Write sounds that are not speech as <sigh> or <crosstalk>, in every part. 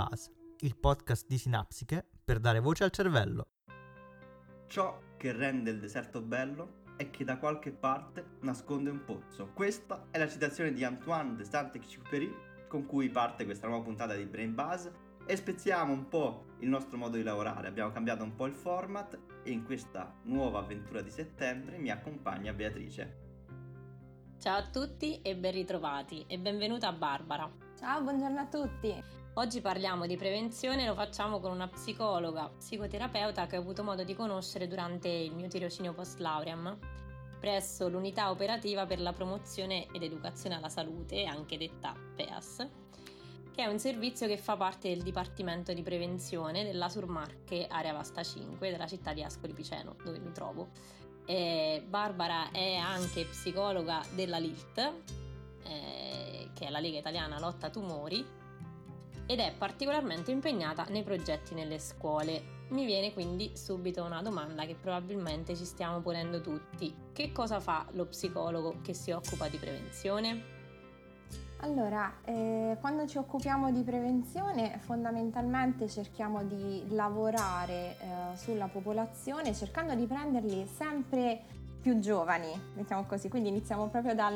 Buzz, il podcast di Sinapsiche per dare voce al cervello. Ciò che rende il deserto bello è che da qualche parte nasconde un pozzo. Questa è la citazione di Antoine de Saint-Exupéry con cui parte questa nuova puntata di Brain Buzz e spezziamo un po' il nostro modo di lavorare. Abbiamo cambiato un po' il format e in questa nuova avventura di settembre mi accompagna Beatrice. Ciao a tutti e ben ritrovati e benvenuta Barbara. Ciao, buongiorno a tutti. Oggi parliamo di prevenzione, lo facciamo con una psicologa, psicoterapeuta che ho avuto modo di conoscere durante il mio tirocinio post lauream presso l'unità operativa per la promozione ed educazione alla salute, anche detta PEAS, che è un servizio che fa parte del Dipartimento di Prevenzione della Surmarche Area Vasta 5 della città di Ascoli Piceno, dove mi trovo. E Barbara è anche psicologa della LILT, eh, che è la Lega Italiana Lotta Tumori, ed è particolarmente impegnata nei progetti nelle scuole. Mi viene quindi subito una domanda che probabilmente ci stiamo ponendo tutti. Che cosa fa lo psicologo che si occupa di prevenzione? Allora, eh, quando ci occupiamo di prevenzione fondamentalmente cerchiamo di lavorare eh, sulla popolazione cercando di prenderli sempre più giovani, mettiamo così, quindi iniziamo proprio dal,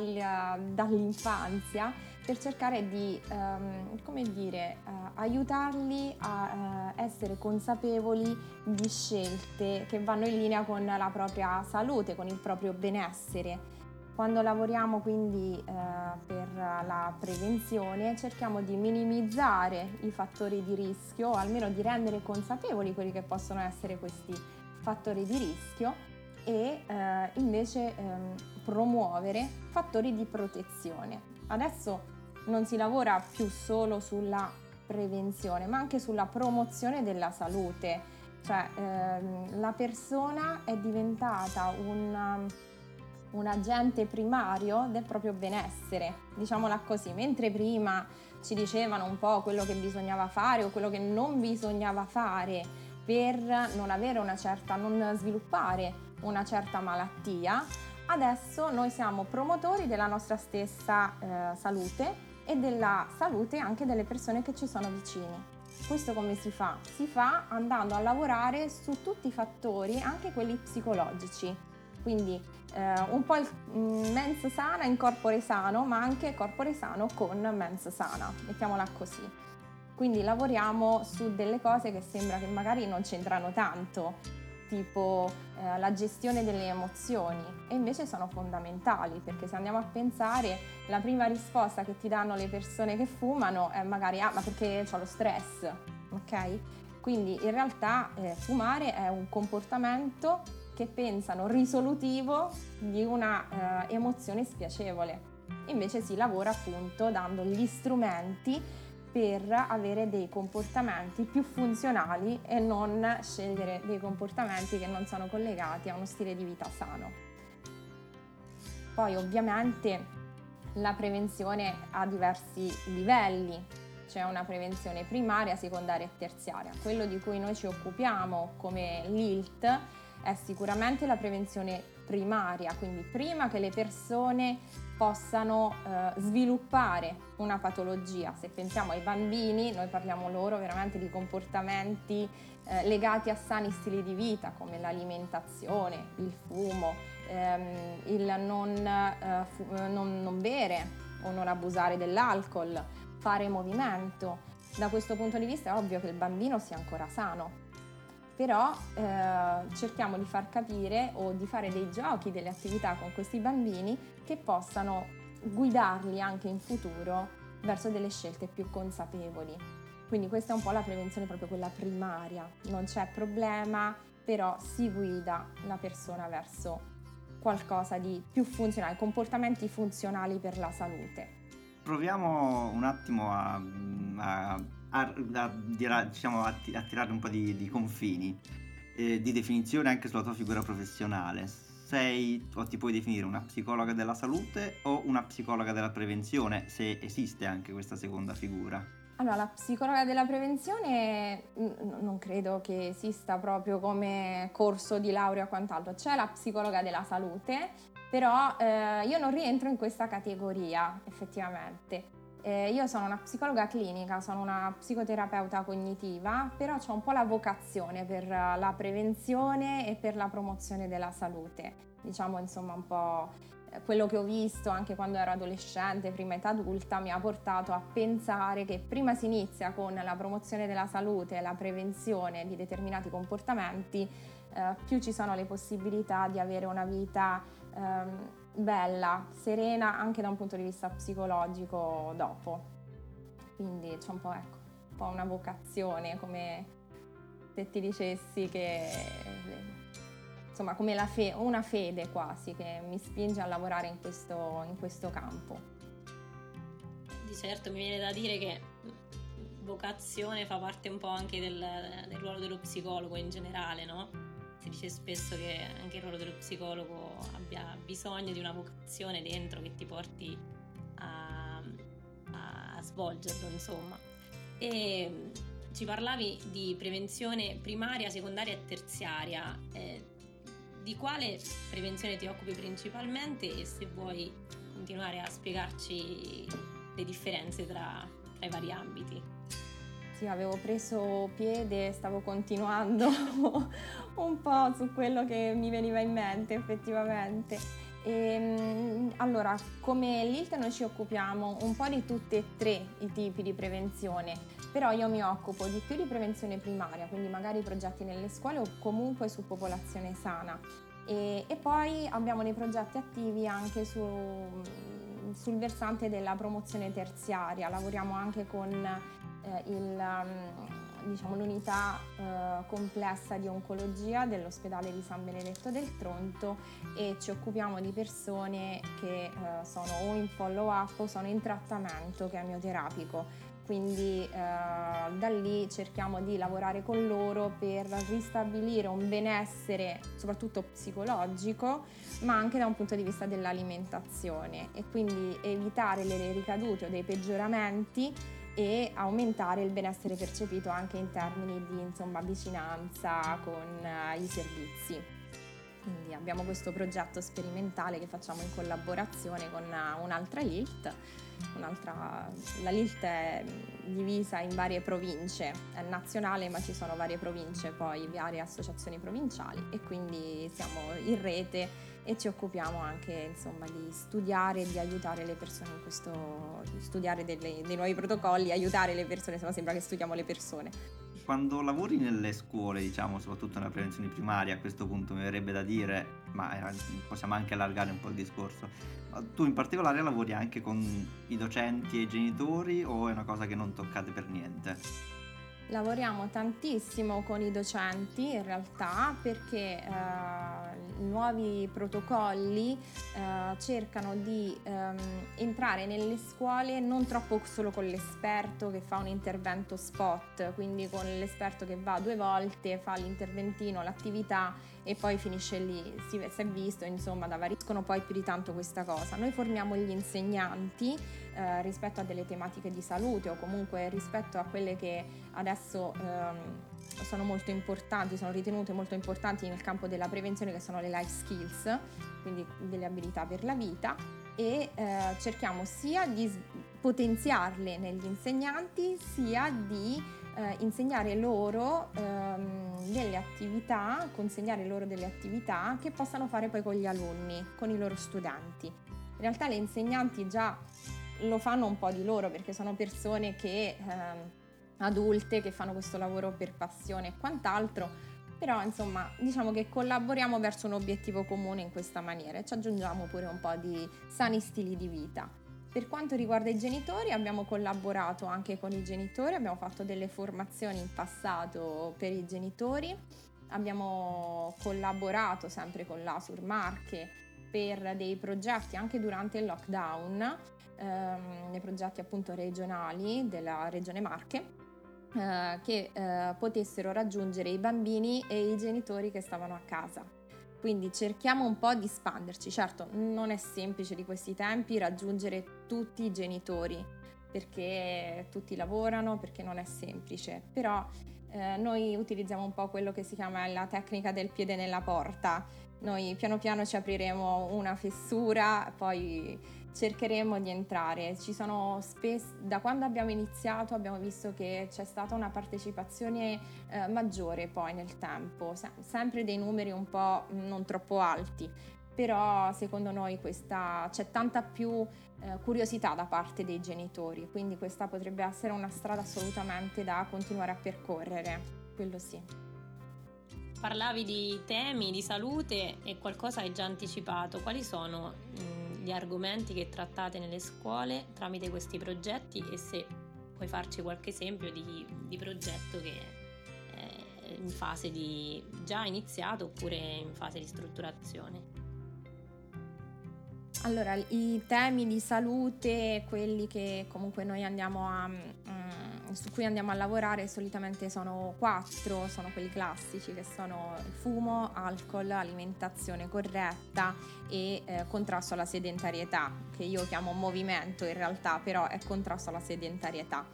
dall'infanzia per cercare di, um, come dire, uh, aiutarli a uh, essere consapevoli di scelte che vanno in linea con la propria salute, con il proprio benessere. Quando lavoriamo quindi eh, per la prevenzione cerchiamo di minimizzare i fattori di rischio o almeno di rendere consapevoli quelli che possono essere questi fattori di rischio e eh, invece ehm, promuovere fattori di protezione. Adesso non si lavora più solo sulla prevenzione ma anche sulla promozione della salute, cioè ehm, la persona è diventata un un agente primario del proprio benessere, diciamola così, mentre prima ci dicevano un po' quello che bisognava fare o quello che non bisognava fare per non avere una certa, non sviluppare una certa malattia, adesso noi siamo promotori della nostra stessa eh, salute e della salute anche delle persone che ci sono vicini. Questo come si fa? Si fa andando a lavorare su tutti i fattori, anche quelli psicologici. Quindi eh, un po' il mm, mens sana in corpore sano, ma anche corpore sano con mens sana, mettiamola così. Quindi lavoriamo su delle cose che sembra che magari non c'entrano tanto, tipo eh, la gestione delle emozioni, e invece sono fondamentali, perché se andiamo a pensare, la prima risposta che ti danno le persone che fumano è magari ah, ma perché ho lo stress, ok? Quindi in realtà eh, fumare è un comportamento che pensano risolutivo di una eh, emozione spiacevole. Invece si lavora appunto dando gli strumenti per avere dei comportamenti più funzionali e non scegliere dei comportamenti che non sono collegati a uno stile di vita sano. Poi ovviamente la prevenzione ha diversi livelli, c'è una prevenzione primaria, secondaria e terziaria. Quello di cui noi ci occupiamo come LILT è sicuramente la prevenzione primaria, quindi prima che le persone possano eh, sviluppare una patologia. Se pensiamo ai bambini, noi parliamo loro veramente di comportamenti eh, legati a sani stili di vita come l'alimentazione, il fumo, ehm, il non, eh, fu- non, non bere o non abusare dell'alcol, fare movimento. Da questo punto di vista è ovvio che il bambino sia ancora sano, però eh, cerchiamo di far capire o di fare dei giochi, delle attività con questi bambini che possano guidarli anche in futuro verso delle scelte più consapevoli. Quindi questa è un po' la prevenzione proprio quella primaria, non c'è problema, però si guida la persona verso qualcosa di più funzionale, comportamenti funzionali per la salute. Proviamo un attimo a, a a, a, diciamo, a, a tirare un po' di, di confini, eh, di definizione anche sulla tua figura professionale. Sei o ti puoi definire una psicologa della salute o una psicologa della prevenzione, se esiste anche questa seconda figura? Allora, la psicologa della prevenzione non credo che esista proprio come corso di laurea o quant'altro, c'è la psicologa della salute, però eh, io non rientro in questa categoria effettivamente Eh, io sono una psicologa clinica, sono una psicoterapeuta cognitiva, però ho un po' la vocazione per la prevenzione e per la promozione della salute. Diciamo insomma un po' eh, quello che ho visto anche quando ero adolescente, prima età adulta, mi ha portato a pensare che prima si inizia con la promozione della salute e la prevenzione di determinati comportamenti, eh, più ci sono le possibilità di avere una vita ehm, bella, serena anche da un punto di vista psicologico dopo. Quindi c'è un po', ecco, un po' una vocazione, come se ti dicessi che insomma come fe- una fede quasi che mi spinge a lavorare in questo, in questo campo. Di certo mi viene da dire che vocazione fa parte un po' anche del, del ruolo dello psicologo in generale, no? Si dice spesso che anche il ruolo dello psicologo abbia bisogno di una vocazione dentro che ti porti a, a svolgerlo, insomma. E ci parlavi di prevenzione primaria, secondaria e terziaria. Eh, di quale prevenzione ti occupi principalmente e se vuoi continuare a spiegarci le differenze tra, tra i vari ambiti. Sì, avevo preso piede, stavo continuando <laughs> un po' su quello che mi veniva in mente effettivamente. E, ehm, allora, come l'ILT noi ci occupiamo un po' di tutti e tre i tipi di prevenzione, però io mi occupo di più di prevenzione primaria, quindi magari progetti nelle scuole o comunque su popolazione sana. E, e poi abbiamo dei progetti attivi anche su, sul versante della promozione terziaria, lavoriamo anche con eh, il diciamo, l'unità eh, complessa di oncologia dell'ospedale di San Benedetto del Tronto e ci occupiamo di persone che eh, sono o in follow up o sono in trattamento chemioterapico quindi eh, da lì cerchiamo di lavorare con loro per ristabilire un benessere soprattutto psicologico ma anche da un punto di vista dell'alimentazione e quindi evitare le ricadute o dei peggioramenti e aumentare il benessere percepito anche in termini di insomma, vicinanza con uh, i servizi. Quindi abbiamo questo progetto sperimentale che facciamo in collaborazione con uh, un'altra LILT. Un'altra, la LILT è divisa in varie province, è nazionale ma ci sono varie province, poi varie associazioni provinciali e quindi siamo in rete e ci occupiamo anche insomma, di studiare e di aiutare le persone in questo, di studiare delle, dei nuovi protocolli, aiutare le persone, se sembra che studiamo le persone. Quando lavori nelle scuole, diciamo, soprattutto nella prevenzione primaria, a questo punto mi verrebbe da dire, ma eh, possiamo anche allargare un po' il discorso, tu in particolare lavori anche con i docenti e i genitori o è una cosa che non toccate per niente? Lavoriamo tantissimo con i docenti in realtà perché eh, nuovi protocolli eh, cercano di ehm, entrare nelle scuole non troppo solo con l'esperto che fa un intervento spot, quindi con l'esperto che va due volte, fa l'interventino, l'attività e poi finisce lì, si, si è visto, insomma, da variscono poi più di tanto questa cosa. Noi formiamo gli insegnanti eh, rispetto a delle tematiche di salute o comunque rispetto a quelle che adesso ehm, sono molto importanti, sono ritenute molto importanti nel campo della prevenzione che sono le life skills, quindi delle abilità per la vita e eh, cerchiamo sia di potenziarle negli insegnanti sia di eh, insegnare loro ehm, delle attività, consegnare loro delle attività che possano fare poi con gli alunni, con i loro studenti. In realtà le insegnanti già lo fanno un po' di loro perché sono persone che, ehm, adulte che fanno questo lavoro per passione e quant'altro, però insomma diciamo che collaboriamo verso un obiettivo comune in questa maniera e ci aggiungiamo pure un po' di sani stili di vita. Per quanto riguarda i genitori abbiamo collaborato anche con i genitori, abbiamo fatto delle formazioni in passato per i genitori, abbiamo collaborato sempre con l'Asur Marche per dei progetti anche durante il lockdown, ehm, nei progetti appunto regionali della regione Marche. Eh, che eh, potessero raggiungere i bambini e i genitori che stavano a casa. Quindi cerchiamo un po' di espanderci. Certo, non è semplice di questi tempi raggiungere tutti i genitori perché tutti lavorano, perché non è semplice, però eh, noi utilizziamo un po' quello che si chiama la tecnica del piede nella porta. Noi piano piano ci apriremo una fessura, poi cercheremo di entrare. Spes- da quando abbiamo iniziato abbiamo visto che c'è stata una partecipazione eh, maggiore poi nel tempo, Se- sempre dei numeri un po' non troppo alti, però secondo noi questa, c'è tanta più eh, curiosità da parte dei genitori, quindi questa potrebbe essere una strada assolutamente da continuare a percorrere, quello sì. Parlavi di temi, di salute e qualcosa hai già anticipato. Quali sono mh, gli argomenti che trattate nelle scuole tramite questi progetti e se puoi farci qualche esempio di, di progetto che è in fase di già iniziato oppure in fase di strutturazione? Allora, i temi di salute, quelli che comunque noi andiamo a, um, su cui andiamo a lavorare solitamente sono quattro, sono quelli classici che sono fumo, alcol, alimentazione corretta e eh, contrasto alla sedentarietà, che io chiamo movimento in realtà, però è contrasto alla sedentarietà.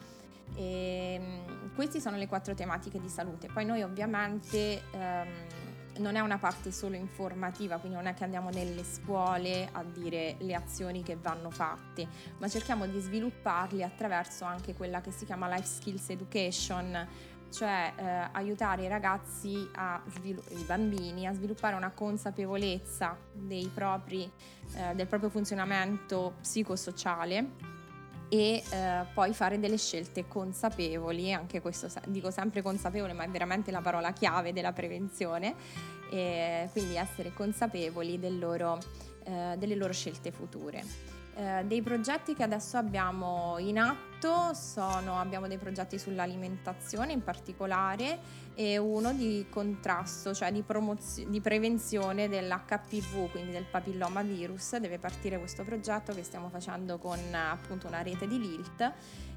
E, um, queste sono le quattro tematiche di salute. Poi noi ovviamente... Um, non è una parte solo informativa, quindi non è che andiamo nelle scuole a dire le azioni che vanno fatte, ma cerchiamo di svilupparli attraverso anche quella che si chiama Life Skills Education, cioè eh, aiutare i ragazzi, svilu- i bambini, a sviluppare una consapevolezza propri, eh, del proprio funzionamento psicosociale e eh, poi fare delle scelte consapevoli, anche questo dico sempre consapevole, ma è veramente la parola chiave della prevenzione, quindi essere consapevoli del loro, eh, delle loro scelte future. Eh, dei progetti che adesso abbiamo in atto sono, abbiamo dei progetti sull'alimentazione in particolare e uno di contrasto, cioè di, promozio- di prevenzione dell'HPV, quindi del papilloma virus. Deve partire questo progetto che stiamo facendo con appunto una rete di LILT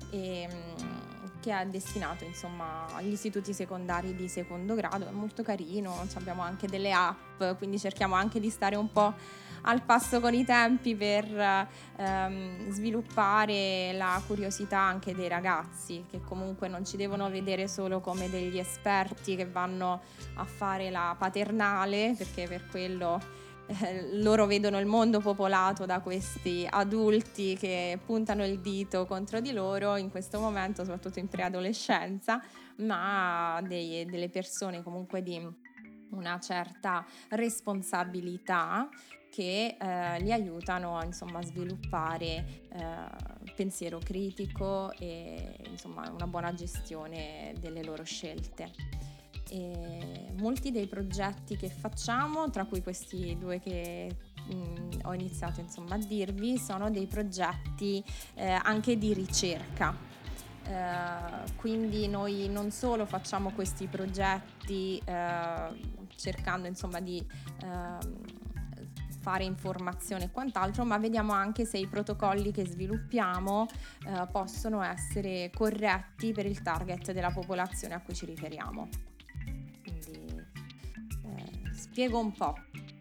e, mm, che è destinato insomma agli istituti secondari di secondo grado. È molto carino, abbiamo anche delle app, quindi cerchiamo anche di stare un po' al passo con i tempi per ehm, sviluppare la curiosità anche dei ragazzi che comunque non ci devono vedere solo come degli esperti che vanno a fare la paternale perché per quello eh, loro vedono il mondo popolato da questi adulti che puntano il dito contro di loro in questo momento, soprattutto in preadolescenza, ma dei, delle persone comunque di una certa responsabilità che eh, li aiutano insomma, a sviluppare eh, pensiero critico e insomma, una buona gestione delle loro scelte. E molti dei progetti che facciamo, tra cui questi due che mh, mm, ho iniziato insomma, a dirvi, sono dei progetti eh, anche di ricerca. Uh, quindi noi non solo facciamo questi progetti uh, cercando insomma di uh, fare informazione e quant'altro, ma vediamo anche se i protocolli che sviluppiamo eh, possono essere corretti per il target della popolazione a cui ci riferiamo. Quindi eh, spiego un po'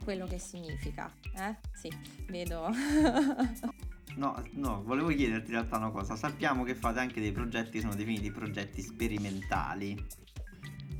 quello che significa. Eh? Sì, vedo. <laughs> No, no, volevo chiederti in realtà una cosa. Sappiamo che fate anche dei progetti che sono definiti progetti sperimentali.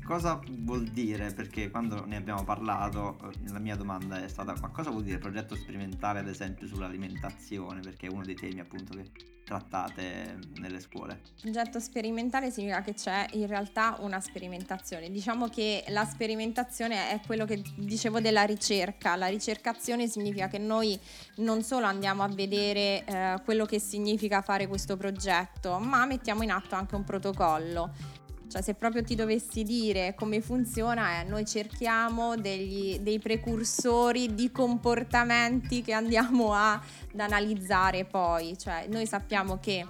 Cosa vuol dire? Perché quando ne abbiamo parlato, eh, la mia domanda è stata: ma cosa vuol dire progetto sperimentale, ad esempio, sull'alimentazione? Perché è uno dei temi appunto che trattate nelle scuole. Progetto sperimentale significa che c'è in realtà una sperimentazione. Diciamo che la sperimentazione è quello che dicevo della ricerca. La ricercazione significa che noi non solo andiamo a vedere eh, quello che significa fare questo progetto, ma mettiamo in atto anche un protocollo cioè se proprio ti dovessi dire come funziona, eh, noi cerchiamo degli, dei precursori di comportamenti che andiamo a, ad analizzare poi. Cioè noi sappiamo che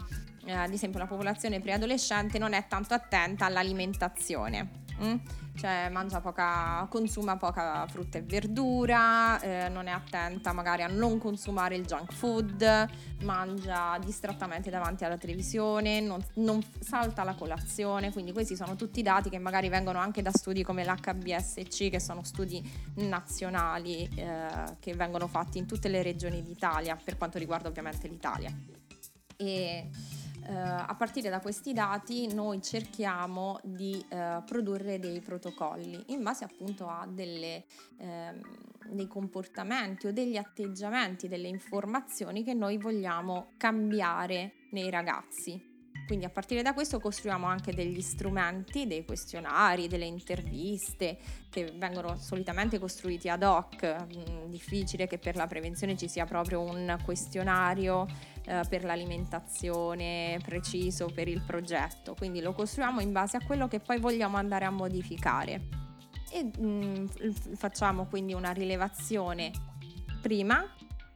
eh, ad esempio la popolazione preadolescente non è tanto attenta all'alimentazione. Mm? cioè mangia poca, consuma poca frutta e verdura, eh, non è attenta magari a non consumare il junk food, mangia distrattamente davanti alla televisione, non, non salta la colazione, quindi questi sono tutti dati che magari vengono anche da studi come l'HBSC, che sono studi nazionali eh, che vengono fatti in tutte le regioni d'Italia, per quanto riguarda ovviamente l'Italia. E eh, a partire da questi dati noi cerchiamo di eh, produrre dei protocolli in base appunto a delle, eh, dei comportamenti o degli atteggiamenti, delle informazioni che noi vogliamo cambiare nei ragazzi. Quindi a partire da questo costruiamo anche degli strumenti, dei questionari, delle interviste che vengono solitamente costruiti ad hoc. Mm, difficile che per la prevenzione ci sia proprio un questionario eh, per l'alimentazione preciso per il progetto. Quindi lo costruiamo in base a quello che poi vogliamo andare a modificare. E mh, mm, facciamo quindi una rilevazione prima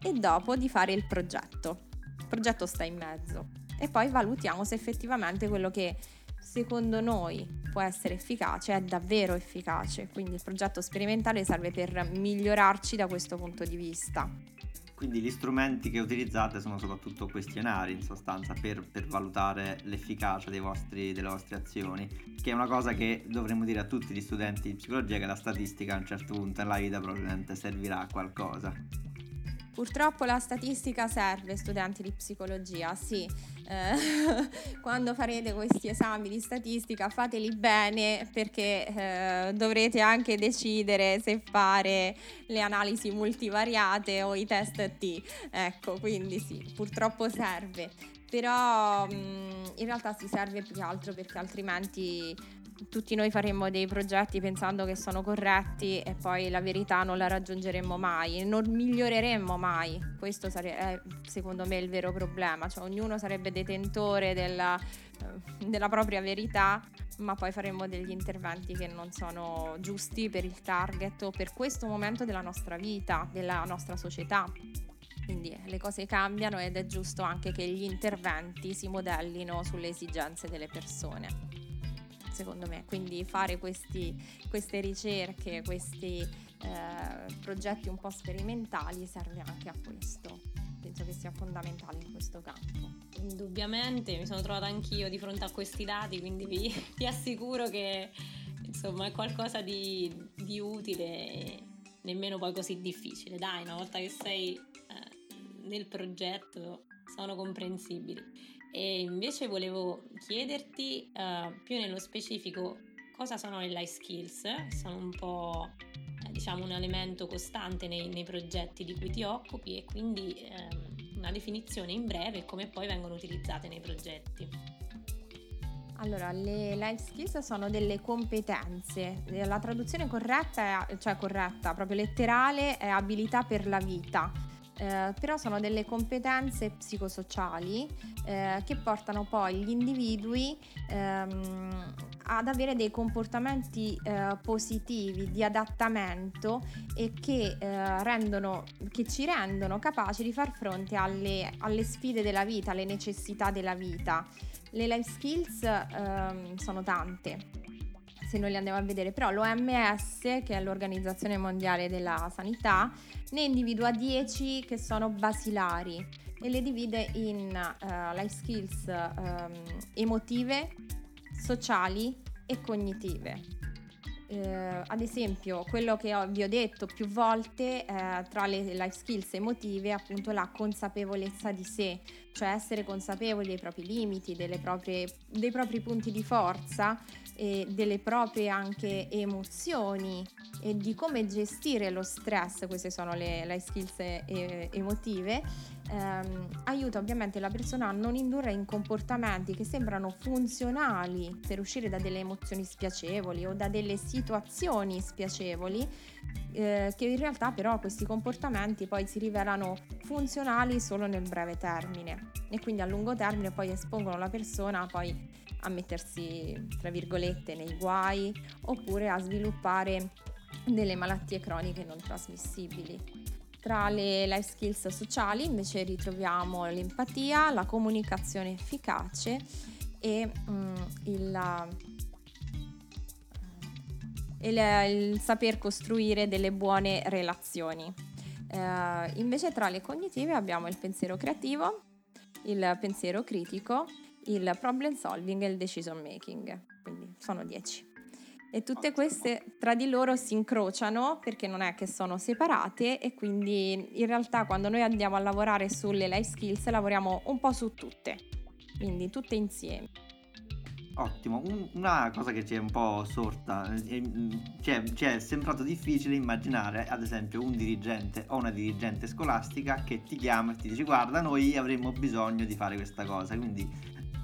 e dopo di fare il progetto. Il progetto sta in mezzo e poi valutiamo se effettivamente quello che secondo noi può essere efficace è davvero efficace. Quindi il progetto sperimentale serve per migliorarci da questo punto di vista. Quindi gli strumenti che utilizzate sono soprattutto questionari in sostanza per, per valutare l'efficacia vostri, delle vostre azioni, che è una cosa che dovremmo dire a tutti gli studenti di psicologia che la statistica a un certo punto nella vita probabilmente servirà a qualcosa. Purtroppo la statistica serve, studenti di psicologia, sì. Eh, <laughs> quando farete questi esami di statistica fateli bene perché eh, dovrete anche decidere se fare le analisi multivariate o i test T. Ecco, quindi sì, purtroppo serve. Però mm, in realtà si serve più che altro perché altrimenti tutti noi faremmo dei progetti pensando che sono corretti e poi la verità non la raggiungeremmo mai, non miglioreremmo mai. Questo è secondo me il vero problema, cioè ognuno sarebbe detentore della, eh, della propria verità, ma poi faremmo degli interventi che non sono giusti per il target o per questo momento della nostra vita, della nostra società. Quindi le cose cambiano ed è giusto anche che gli interventi si modellino sulle esigenze delle persone secondo me. Quindi fare questi, queste ricerche, questi eh, progetti un po' sperimentali serve anche a questo. Penso che sia fondamentale in questo campo. Indubbiamente mi sono trovata anch'io di fronte a questi dati, quindi vi, vi assicuro che insomma è qualcosa di, di, utile e nemmeno poi così difficile. Dai, una volta che sei eh, nel progetto sono comprensibili. E invece volevo chiederti uh, più nello specifico cosa sono le life skills, sono un po' eh, diciamo un elemento costante nei, nei, progetti di cui ti occupi e quindi ehm, una definizione in breve e come poi vengono utilizzate nei progetti. Allora, le life skills sono delle competenze. La traduzione corretta, è, cioè corretta, proprio letterale, è abilità per la vita eh, però sono delle competenze psicosociali eh, che portano poi gli individui ehm, ad avere dei comportamenti eh, positivi di adattamento e che, eh, rendono, che, ci rendono capaci di far fronte alle, alle, sfide della vita, alle necessità della vita. Le life skills ehm, sono tante se noi le andiamo a vedere, però l'OMS, che è l'Organizzazione Mondiale della Sanità, ne individua 10 che sono basilari e le divide in uh, life skills um, emotive, sociali e cognitive. Uh, ad esempio, quello che ho, vi ho detto più volte uh, tra le life skills emotive è appunto la consapevolezza di sé, cioè essere consapevoli dei propri limiti, proprie, dei propri punti di forza e delle proprie anche emozioni e di come gestire lo stress, queste sono le, le skills e, emotive, ehm, aiuta ovviamente la persona a non indurre in comportamenti che sembrano funzionali per uscire da delle emozioni spiacevoli o da delle situazioni spiacevoli, eh, che in realtà però questi comportamenti poi si rivelano funzionali solo nel breve termine. E quindi a lungo termine poi espongono la persona poi a mettersi, tra virgolette, nei guai oppure a sviluppare delle malattie croniche non trasmissibili. Tra le life skills sociali invece ritroviamo l'empatia, la comunicazione efficace e mm, il, il, il, saper costruire delle buone relazioni. Eh, invece tra le cognitive abbiamo il pensiero creativo, il pensiero critico il problem solving e il decision making, quindi sono 10. E tutte queste tra di loro si incrociano perché non è che sono separate e quindi in realtà quando noi andiamo a lavorare sulle life skills lavoriamo un po' su tutte. quindi tutte insieme. Ottimo, Un- una cosa che ci è un po' sorta, eh, mm, ci è, ci è sembrato difficile immaginare ad esempio un dirigente o una dirigente scolastica che ti chiama e ti dice guarda noi avremmo bisogno di fare questa cosa, quindi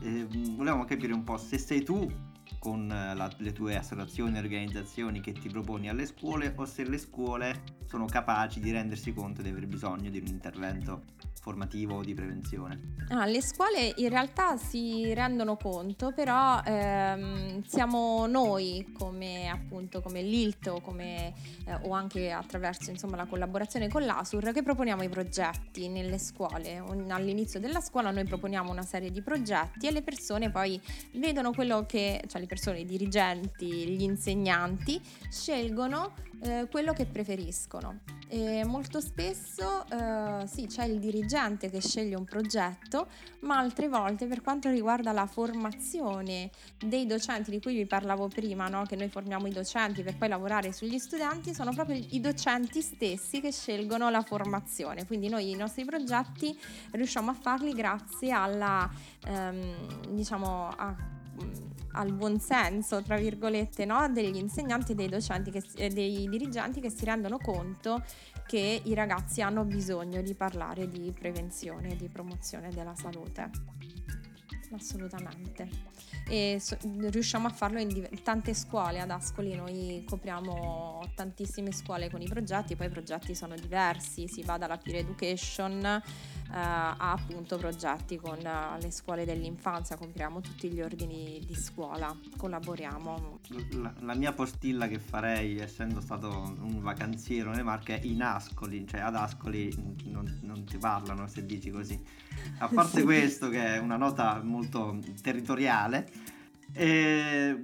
eh, volevamo capire un po' se sei tu con eh, la- le tue associazioni e organizzazioni che ti proponi alle scuole o se le scuole sono capaci di rendersi conto di aver bisogno di un intervento formativo o di prevenzione. Ah, le scuole in realtà si rendono conto, però ehm, siamo noi come appunto come l'ILT o, come, eh, o anche attraverso insomma, la collaborazione con l'ASUR che proponiamo i progetti nelle scuole. All'inizio della scuola noi proponiamo una serie di progetti e le persone poi vedono quello che, cioè le persone, i dirigenti, gli insegnanti scelgono eh, quello che preferiscono. E molto spesso eh, sì, c'è il dirigente che sceglie un progetto, ma altre volte per quanto riguarda la formazione dei docenti di cui vi parlavo prima, no? che noi formiamo i docenti per poi lavorare sugli studenti, sono proprio i docenti stessi che scelgono la formazione. Quindi noi i nostri progetti riusciamo a farli grazie alla, ehm, diciamo, a- al buon senso, tra virgolette, no? degli insegnanti e dei docenti, che, e dei dirigenti che si rendono conto che i ragazzi hanno bisogno di parlare di prevenzione e di promozione della salute. Assolutamente. E so- riusciamo a farlo in div- tante scuole ad Ascoli, noi copriamo tantissime scuole con i progetti, poi i progetti sono diversi, si va dalla peer education a appunto progetti con eh, le scuole dell'infanzia, compriamo tutti gli ordini di scuola, collaboriamo. La, la mia postilla che farei, essendo stato un vacanziero nelle Marche, è in Ascoli, cioè ad Ascoli non, non ti parlano se dici così. A parte Sì. <laughs> questo, che è una nota molto territoriale, e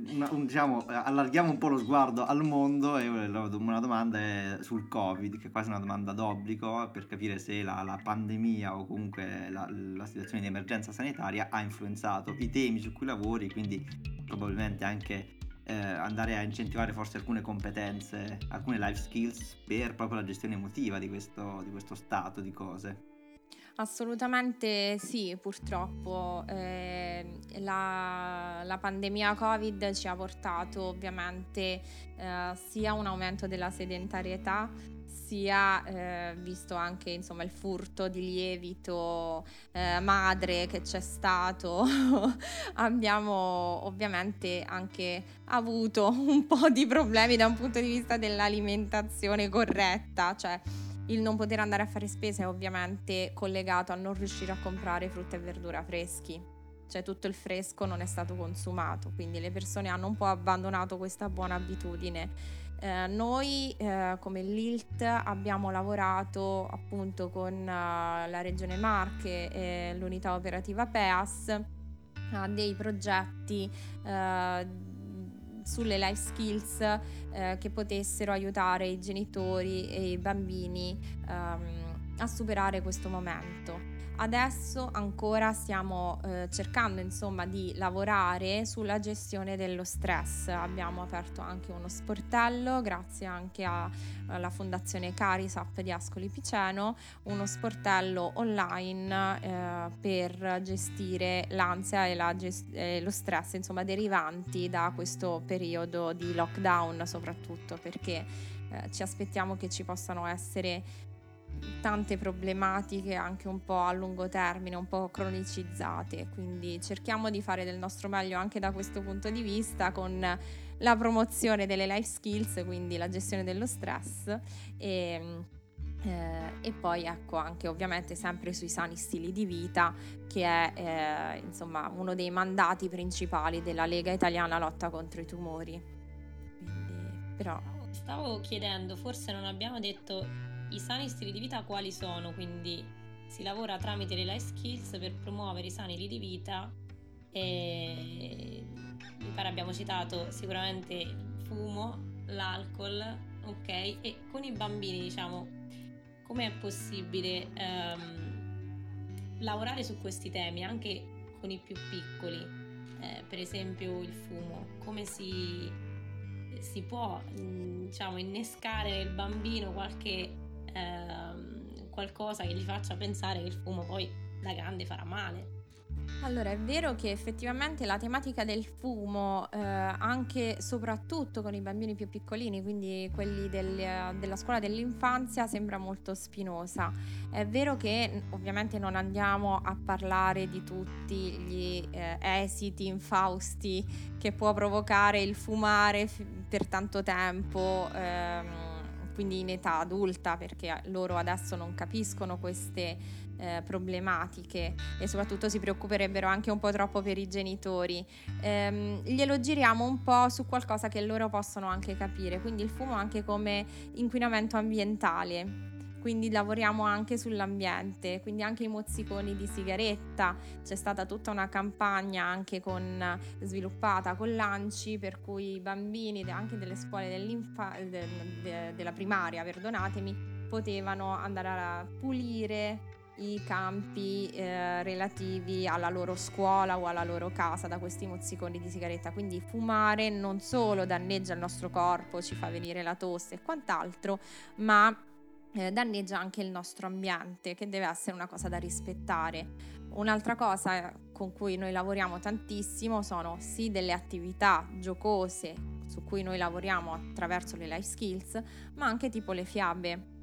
diciamo, allarghiamo un po' lo sguardo al mondo e una domanda è sul Covid, che è quasi una domanda d'obbligo per capire se la, la pandemia o comunque la, la situazione di emergenza sanitaria ha influenzato i temi su cui lavori, quindi probabilmente anche eh, andare a incentivare forse alcune competenze, alcune life skills per proprio la gestione emotiva di questo, di questo stato di cose. Assolutamente sì, purtroppo eh, la, la pandemia Covid ci ha portato ovviamente eh, sia un aumento della sedentarietà, sia eh, visto anche insomma il furto di lievito eh, madre che c'è stato, <laughs> abbiamo ovviamente anche avuto un po' di problemi da un punto di vista dell'alimentazione corretta, cioè il non poter andare a fare spese è ovviamente collegato a non riuscire a comprare frutta e verdura freschi. Cioè tutto il fresco non è stato consumato, quindi le persone hanno un po' abbandonato questa buona abitudine. Eh, noi eh, come l'ILT abbiamo lavorato appunto con eh, la Regione Marche e l'unità operativa PEAS a dei progetti eh, sulle life skills eh, che potessero aiutare i genitori e i bambini ehm, a superare questo momento. Adesso ancora stiamo eh, cercando insomma di lavorare sulla gestione dello stress. Abbiamo aperto anche uno sportello grazie anche alla fondazione Carisap di Ascoli Piceno, uno sportello online eh, per gestire l'ansia e, la ges- e lo stress insomma derivanti da questo periodo di lockdown soprattutto perché eh, ci aspettiamo che ci possano essere tante problematiche anche un po' a lungo termine, un po' cronicizzate, quindi cerchiamo di fare del nostro meglio anche da questo punto di vista con la promozione delle life skills, quindi la gestione dello stress e, eh, e poi ecco anche ovviamente sempre sui sani stili di vita che è eh, insomma uno dei mandati principali della Lega Italiana lotta contro i tumori. Quindi, però Stavo chiedendo, forse non abbiamo detto i sani stili di vita quali sono, quindi si lavora tramite le life skills per promuovere i sani stili di vita e mi pare abbiamo citato sicuramente il fumo, l'alcol, ok? E con i bambini, diciamo, com'è possibile ehm, lavorare su questi temi anche con i più piccoli? Eh, per esempio il fumo, come si, si può mh, diciamo, innescare nel bambino qualche ehm, qualcosa che gli faccia pensare che il fumo poi da grande farà male. Allora, è vero che effettivamente la tematica del fumo, eh, anche e soprattutto con i bambini più piccolini, quindi quelli del, della scuola dell'infanzia, sembra molto spinosa. È vero che ovviamente non andiamo a parlare di tutti gli eh, esiti infausti che può provocare il fumare f- per tanto tempo. Ehm, quindi in età adulta perché loro adesso non capiscono queste eh, problematiche e soprattutto si preoccuperebbero anche un po' troppo per i genitori. Ehm, glielo giriamo un po' su qualcosa che loro possono anche capire, quindi il fumo anche come inquinamento ambientale quindi lavoriamo anche sull'ambiente, quindi anche i mozziconi di sigaretta, c'è stata tutta una campagna anche con, sviluppata con l'ANCI per cui i bambini anche delle scuole de, de, della primaria, perdonatemi, potevano andare a pulire i campi eh, relativi alla loro scuola o alla loro casa da questi mozziconi di sigaretta. Quindi fumare non solo danneggia il nostro corpo, ci fa venire la tosse e quant'altro, ma eh, danneggia anche il nostro ambiente, che deve essere una cosa da rispettare. Un'altra cosa con cui noi lavoriamo tantissimo sono sì delle attività giocose su cui noi lavoriamo attraverso le life skills, ma anche tipo le fiabe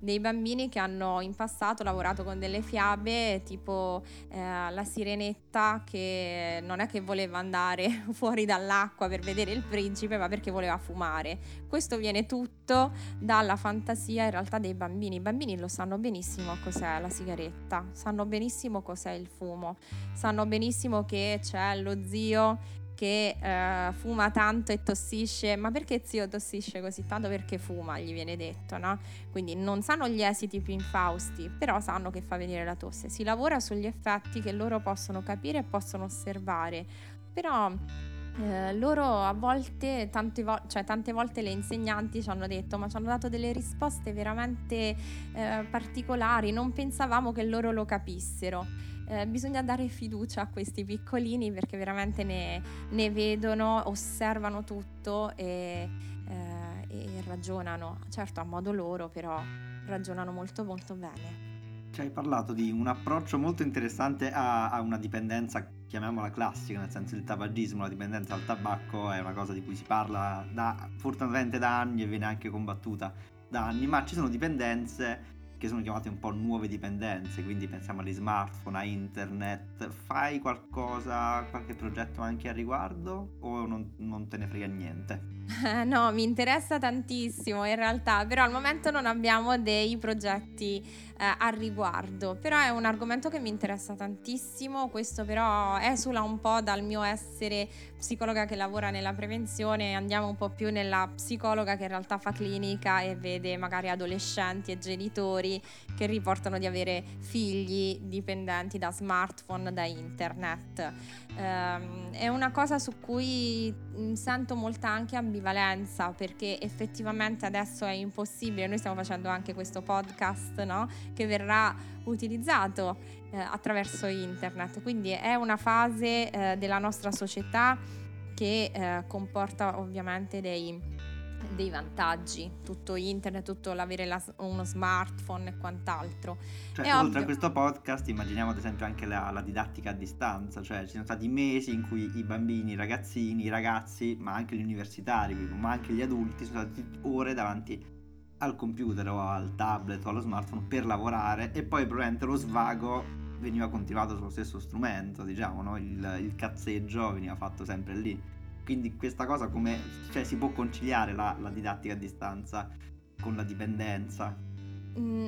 dei bambini che hanno in passato lavorato con delle fiabe tipo eh, la sirenetta che non è che voleva andare <laughs> fuori dall'acqua per vedere il principe ma perché voleva fumare. Questo viene tutto dalla fantasia in realtà dei bambini. I bambini lo sanno benissimo cos'è la sigaretta, sanno benissimo cos'è il fumo, sanno benissimo che c'è lo zio che eh, fuma tanto e tossisce, ma perché zio tossisce così tanto? Perché fuma, gli viene detto, no? Quindi non sanno gli esiti più infausti, però sanno che fa venire la tosse. Si lavora sugli effetti che loro possono capire e possono osservare, però eh, loro a volte, tante, vo- cioè, tante volte le insegnanti ci hanno detto, ma ci hanno dato delle risposte veramente eh, particolari, non pensavamo che loro lo capissero eh, bisogna dare fiducia a questi piccolini perché veramente ne, ne vedono, osservano tutto e, eh, e ragionano, certo a modo loro, però ragionano molto molto bene. Ci hai parlato di un approccio molto interessante a, a, una dipendenza, chiamiamola classica, nel senso il tabagismo, la dipendenza al tabacco è una cosa di cui si parla da, fortunatamente da anni e viene anche combattuta da anni, ma ci sono dipendenze che sono chiamate un po' nuove dipendenze, quindi pensiamo agli smartphone, a internet. Fai qualcosa, qualche progetto anche a riguardo o non, non te ne frega niente? <laughs> no, mi interessa tantissimo in realtà, però al momento non abbiamo dei progetti eh, al riguardo, però è un argomento che mi interessa tantissimo, questo però esula un po' dal mio essere psicologa che lavora nella prevenzione, andiamo un po' più nella psicologa che in realtà fa clinica e vede magari adolescenti e genitori che riportano di avere figli dipendenti da smartphone, da internet. Um, è una cosa su cui sento molta anche ambivalenza perché effettivamente adesso è impossibile, noi stiamo facendo anche questo podcast no? che verrà utilizzato eh, attraverso internet, quindi è una fase eh, della nostra società che eh, comporta ovviamente dei dei vantaggi, tutto internet, tutto l'avere la, uno smartphone e quant'altro. Cioè, è oltre ovvio. a questo podcast, immaginiamo ad esempio anche la, la, didattica a distanza, cioè ci sono stati mesi in cui i bambini, i ragazzini, i ragazzi, ma anche gli universitari, ma anche gli adulti sono stati ore davanti al computer o al tablet o allo smartphone per lavorare e poi probabilmente lo svago veniva continuato sullo stesso strumento, diciamo, no? il, il cazzeggio veniva fatto sempre lì. Quindi questa cosa come cioè, si può conciliare la, la, didattica a distanza con la dipendenza? Mm,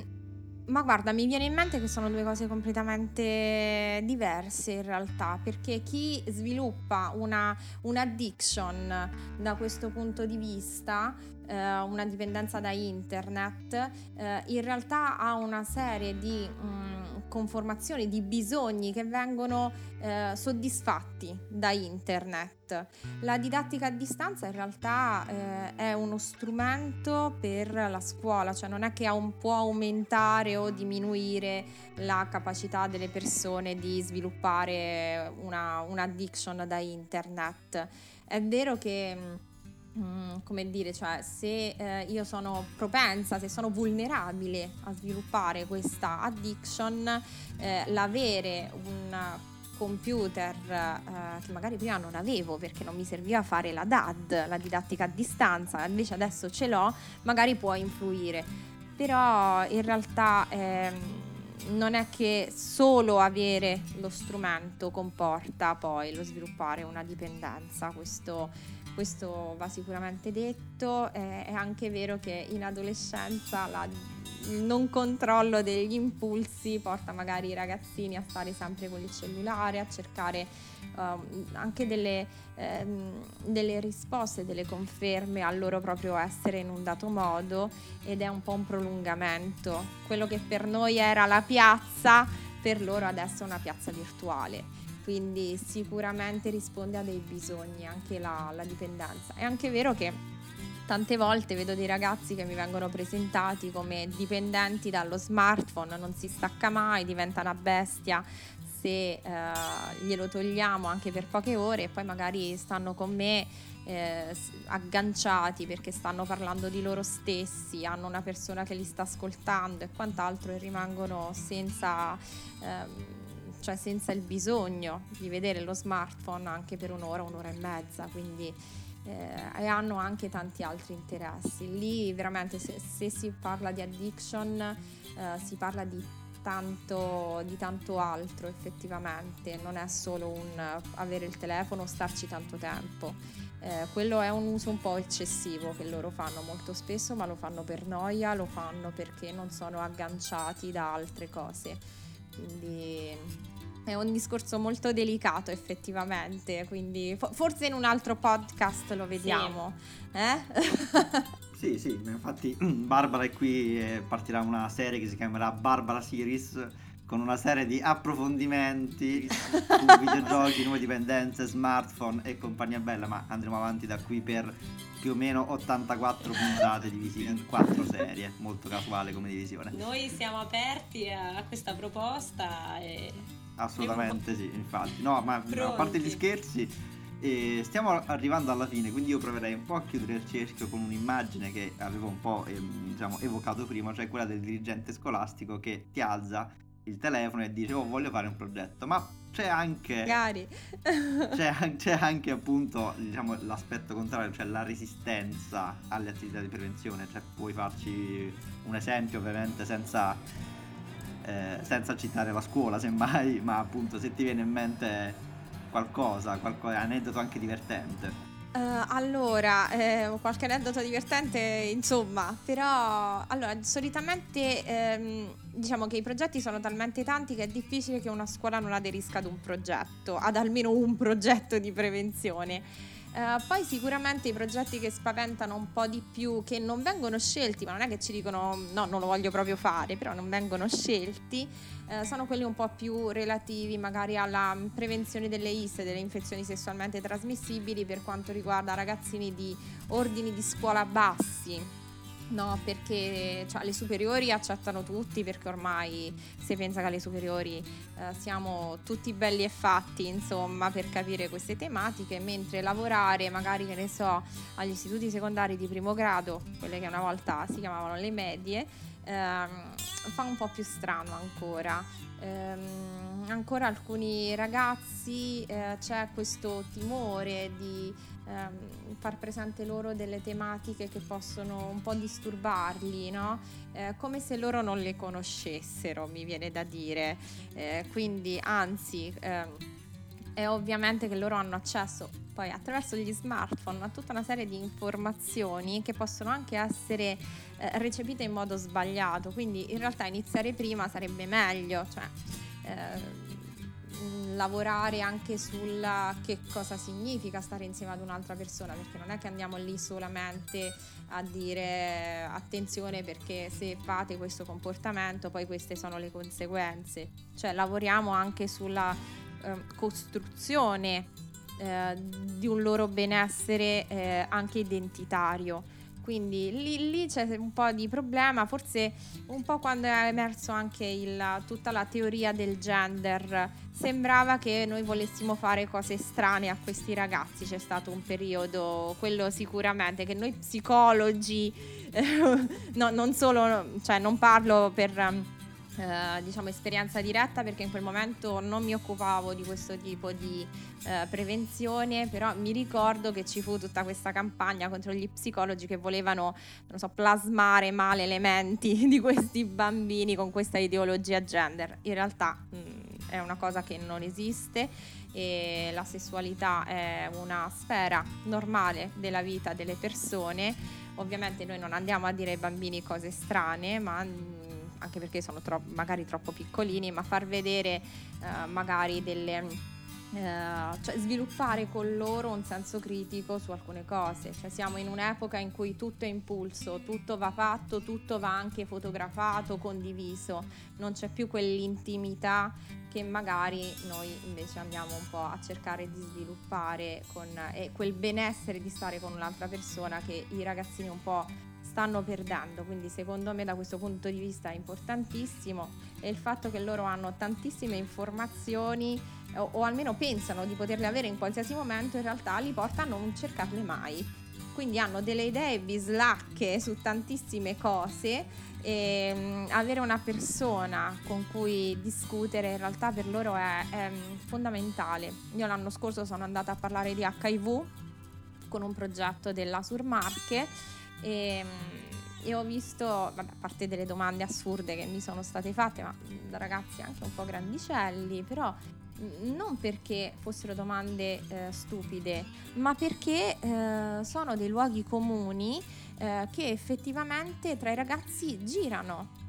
ma guarda, mi viene in mente che sono due cose completamente diverse in realtà, perché chi sviluppa una, un'addiction da questo punto di vista, una dipendenza da internet, eh, in realtà ha una serie di... Mm, conformazioni, di bisogni che vengono eh, soddisfatti da internet. La didattica a distanza in realtà eh, è uno strumento per la scuola, cioè non è che può aumentare o diminuire la capacità delle persone di sviluppare una, un'addiction da internet. È vero che Mm, come dire, cioè se eh, io sono propensa, se sono vulnerabile a sviluppare questa addiction, eh, l'avere un computer eh, che magari prima non avevo perché non mi serviva fare la DAD, la didattica a distanza, invece adesso ce l'ho, magari può influire. Però in realtà ehm, non è che solo avere lo strumento comporta poi lo sviluppare una dipendenza, questo, questo va sicuramente detto, eh, è anche vero che in adolescenza la il non controllo degli impulsi porta magari i ragazzini a stare sempre con il cellulare, a cercare uh, anche delle, um, delle, risposte, delle conferme al loro proprio essere in un dato modo ed è un po' un prolungamento. Quello che per noi era la piazza, per loro adesso è una piazza virtuale. Quindi sicuramente risponde a dei bisogni anche la, la dipendenza. È anche vero che tante volte vedo dei ragazzi che mi vengono presentati come dipendenti dallo smartphone, non si stacca mai, diventa una bestia se eh, glielo togliamo anche per poche ore e poi magari stanno con me eh, agganciati perché stanno parlando di loro stessi, hanno una persona che li sta ascoltando e quant'altro e rimangono senza... Ehm, cioè senza il bisogno di vedere lo smartphone anche per un'ora, un'ora e mezza, quindi eh, hanno anche tanti altri interessi. Lì veramente se, se si parla di addiction eh, si parla di tanto, di tanto altro effettivamente, non è solo un avere il telefono, starci tanto tempo. Eh, quello è un uso un po' eccessivo che loro fanno molto spesso, ma lo fanno per noia, lo fanno perché non sono agganciati da altre cose. Quindi è un discorso molto delicato effettivamente, quindi fo- forse in un altro podcast lo vediamo. Sì. Eh? <laughs> sì, sì, infatti Barbara è qui e partirà una serie che si chiamerà Barbara Series con una serie di approfondimenti su <laughs> videogiochi, nuove dipendenze, smartphone e compagnia bella, ma andremo avanti da qui per più o meno 84 puntate divise in quattro serie, molto casuale come divisione. Noi siamo aperti a questa proposta e Assolutamente sì, infatti. No, ma Pronti. a parte gli scherzi, eh, stiamo arrivando alla fine, quindi io proverei un po' a chiudere il cerchio con un'immagine che avevo un po' eh, diciamo, evocato prima, cioè quella del dirigente scolastico che ti alza il telefono e dice oh voglio fare un progetto, ma c'è anche <laughs> c'è, c'è, anche appunto diciamo, l'aspetto contrario, cioè la resistenza alle attività di prevenzione, cioè puoi farci un esempio ovviamente senza eh, senza citare la scuola semmai, ma appunto se ti viene in mente qualcosa, qualche aneddoto anche divertente. Uh, allora, eh, qualche aneddoto divertente, insomma, però allora, solitamente ehm, diciamo che i progetti sono talmente tanti che è difficile che una scuola non aderisca ad un progetto, ad almeno un progetto di prevenzione. Uh, poi sicuramente i progetti che spaventano un po' di più, che non vengono scelti, ma non è che ci dicono no, non lo voglio proprio fare, però non vengono scelti, uh, sono quelli un po' più relativi magari alla prevenzione delle ISE, delle infezioni sessualmente trasmissibili per quanto riguarda ragazzini di ordini di scuola bassi No, perché cioè, le superiori accettano tutti, perché ormai si pensa che alle superiori eh, siamo tutti belli e fatti, insomma, per capire queste tematiche, mentre lavorare magari, che ne so, agli istituti secondari di primo grado, quelle che una volta si chiamavano le medie, ehm, fa un po' più strano ancora. Ehm, ancora alcuni ragazzi eh, c'è questo timore di ehm, far presente loro delle tematiche che possono un po' disturbarli, no? eh, come se loro non le conoscessero, mi viene da dire. Eh, quindi, anzi, ehm, è ovviamente che loro hanno accesso poi attraverso gli smartphone a tutta una serie di informazioni che possono anche essere eh, recepite in modo sbagliato, quindi in realtà iniziare prima sarebbe meglio, cioè eh, Mm, lavorare anche sulla che cosa significa stare insieme ad un'altra persona, perché non è che andiamo lì solamente a dire attenzione perché se fate questo comportamento poi queste sono le conseguenze, cioè lavoriamo anche sulla eh, costruzione eh, di un loro benessere eh, anche identitario quindi lì, lì, c'è un po' di problema, forse un po' quando è emerso anche il, tutta la teoria del gender, sembrava che noi volessimo fare cose strane a questi ragazzi, c'è stato un periodo, quello sicuramente, che noi psicologi, <laughs> no, non solo, cioè non parlo per eh, diciamo esperienza diretta perché in quel momento non mi occupavo di questo tipo di eh, prevenzione, però mi ricordo che ci fu tutta questa campagna contro gli psicologi che volevano, non so, plasmare male le menti <laughs> di questi bambini con questa ideologia gender. In realtà mh, mm, è una cosa che non esiste e la sessualità è una sfera normale della vita delle persone. Ovviamente noi non andiamo a dire ai bambini cose strane, ma mm, anche perché sono tro- magari troppo piccolini, ma far vedere eh, magari delle... Uh, cioè sviluppare con loro un senso critico su alcune cose, cioè siamo in un'epoca in cui tutto è impulso, tutto va fatto, tutto va anche fotografato, condiviso, non c'è più quell'intimità che magari noi invece andiamo un po' a cercare di sviluppare con eh, quel benessere di stare con un'altra persona che i ragazzini un po' stanno perdendo, quindi secondo me da questo punto di vista è importantissimo e il fatto che loro hanno tantissime informazioni o, o almeno pensano di poterle avere in qualsiasi momento, in realtà li porta a non cercarle mai. Quindi hanno delle idee bislacche su tantissime cose e um, avere una persona con cui discutere in realtà per loro è, è fondamentale. Io l'anno scorso sono andata a parlare di HIV con un progetto della Surmarche e, ehm, e ho visto, vabbè, a parte delle domande assurde che mi sono state fatte, ma da ragazzi anche un po' grandicelli, però non perché fossero domande eh, stupide, ma perché eh, sono dei luoghi comuni eh, che effettivamente tra i ragazzi girano.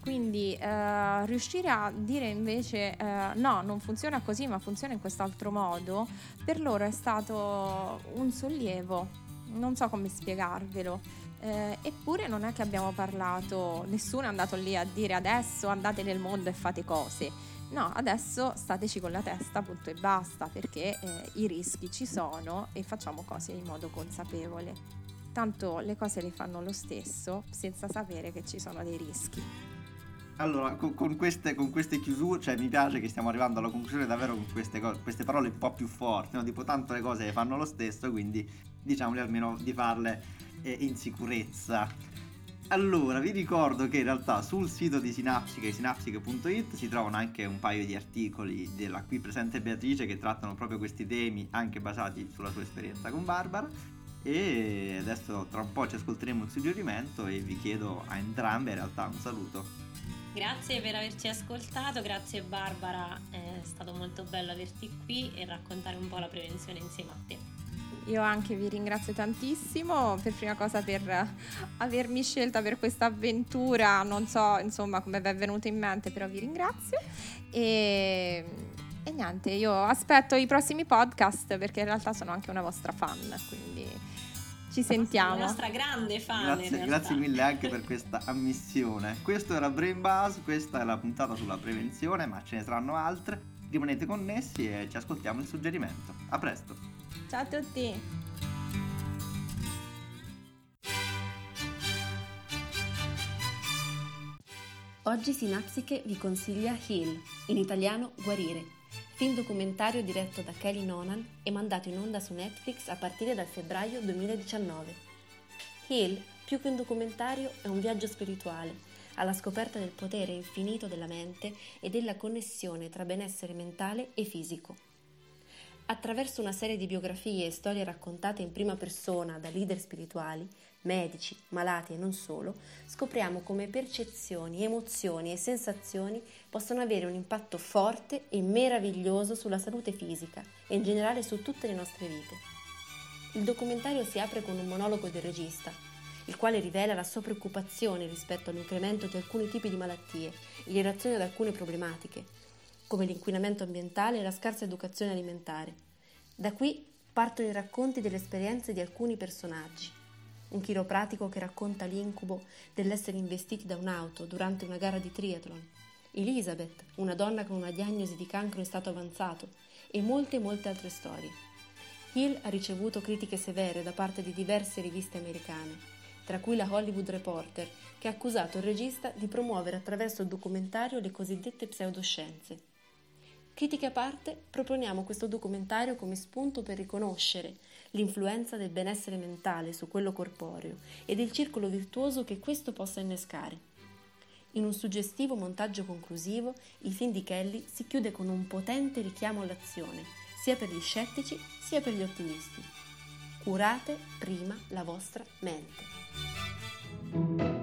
Quindi eh, riuscire a dire invece eh, no, non funziona così, ma funziona in quest'altro modo, per loro è stato un sollievo non so come spiegarvelo. Eh, eppure non è che abbiamo parlato, nessuno è andato lì a dire adesso andate nel mondo e fate cose. No, adesso stateci con la testa, punto e basta, perché eh, i rischi ci sono e facciamo cose in modo consapevole. Tanto le cose le fanno lo stesso senza sapere che ci sono dei rischi. Allora, con, con, queste, con, queste, chiusure, cioè mi piace che stiamo arrivando alla conclusione davvero con queste, queste parole un po' più forti, no? tipo tanto le cose fanno lo stesso, quindi diciamoli almeno di farle eh, in sicurezza. Allora, vi ricordo che in realtà sul sito di Sinapsica, sinapsica.it, si trovano anche un paio di articoli della qui presente Beatrice che trattano proprio questi temi, anche basati sulla sua esperienza con Barbara. E adesso tra un po' ci ascolteremo un suggerimento e vi chiedo a entrambe in realtà un saluto. Grazie per averci ascoltato, grazie Barbara, è stato molto bello averti qui e raccontare un po' la prevenzione insieme a te. Io anche vi ringrazio tantissimo per prima cosa per avermi scelta per questa avventura, non so insomma come vi è venuto in mente, però vi ringrazio e, e niente, io aspetto i prossimi podcast perché in realtà sono anche una vostra fan, quindi ci sentiamo. La nostra grande fan. Grazie, grazie mille anche per <laughs> questa ammissione. Questo era Brain Buzz, questa è la puntata sulla prevenzione, ma ce ne saranno altre. Rimanete connessi e ci ascoltiamo il suggerimento. A presto! Ciao a tutti! Oggi Sinapsiche vi consiglia Heal, in italiano Guarire, film documentario diretto da Kelly Nonan e mandato in onda su Netflix a partire dal febbraio 2019. Heal, più che un documentario, è un viaggio spirituale, alla scoperta del potere infinito della mente e della connessione tra benessere mentale e fisico. Attraverso una serie di biografie e storie raccontate in prima persona da leader spirituali, medici, malati e non solo, scopriamo come percezioni, emozioni e sensazioni possono avere un impatto forte e meraviglioso sulla salute fisica e in generale su tutte le nostre vite. Il documentario si apre con un monologo del regista, il quale rivela la sua preoccupazione rispetto all'incremento di alcuni tipi di malattie in relazione ad alcune problematiche, come l'inquinamento ambientale e la scarsa educazione alimentare. Da qui partono i racconti delle esperienze di alcuni personaggi. Un chiropratico che racconta l'incubo dell'essere investiti da un'auto durante una gara di triathlon. Elizabeth, una donna con una diagnosi di cancro in stato avanzato, e molte molte altre storie. Hill ha ricevuto critiche severe da parte di diverse riviste americane, tra cui la Hollywood Reporter, che ha accusato il regista di promuovere attraverso il documentario le cosiddette pseudoscienze. Critiche a parte, proponiamo questo documentario come spunto per riconoscere l'influenza del benessere mentale su quello corporeo ed il circolo virtuoso che questo possa innescare. In un suggestivo montaggio conclusivo, il film di Kelly si chiude con un potente richiamo all'azione, sia per gli scettici sia per gli ottimisti. Curate prima la vostra mente.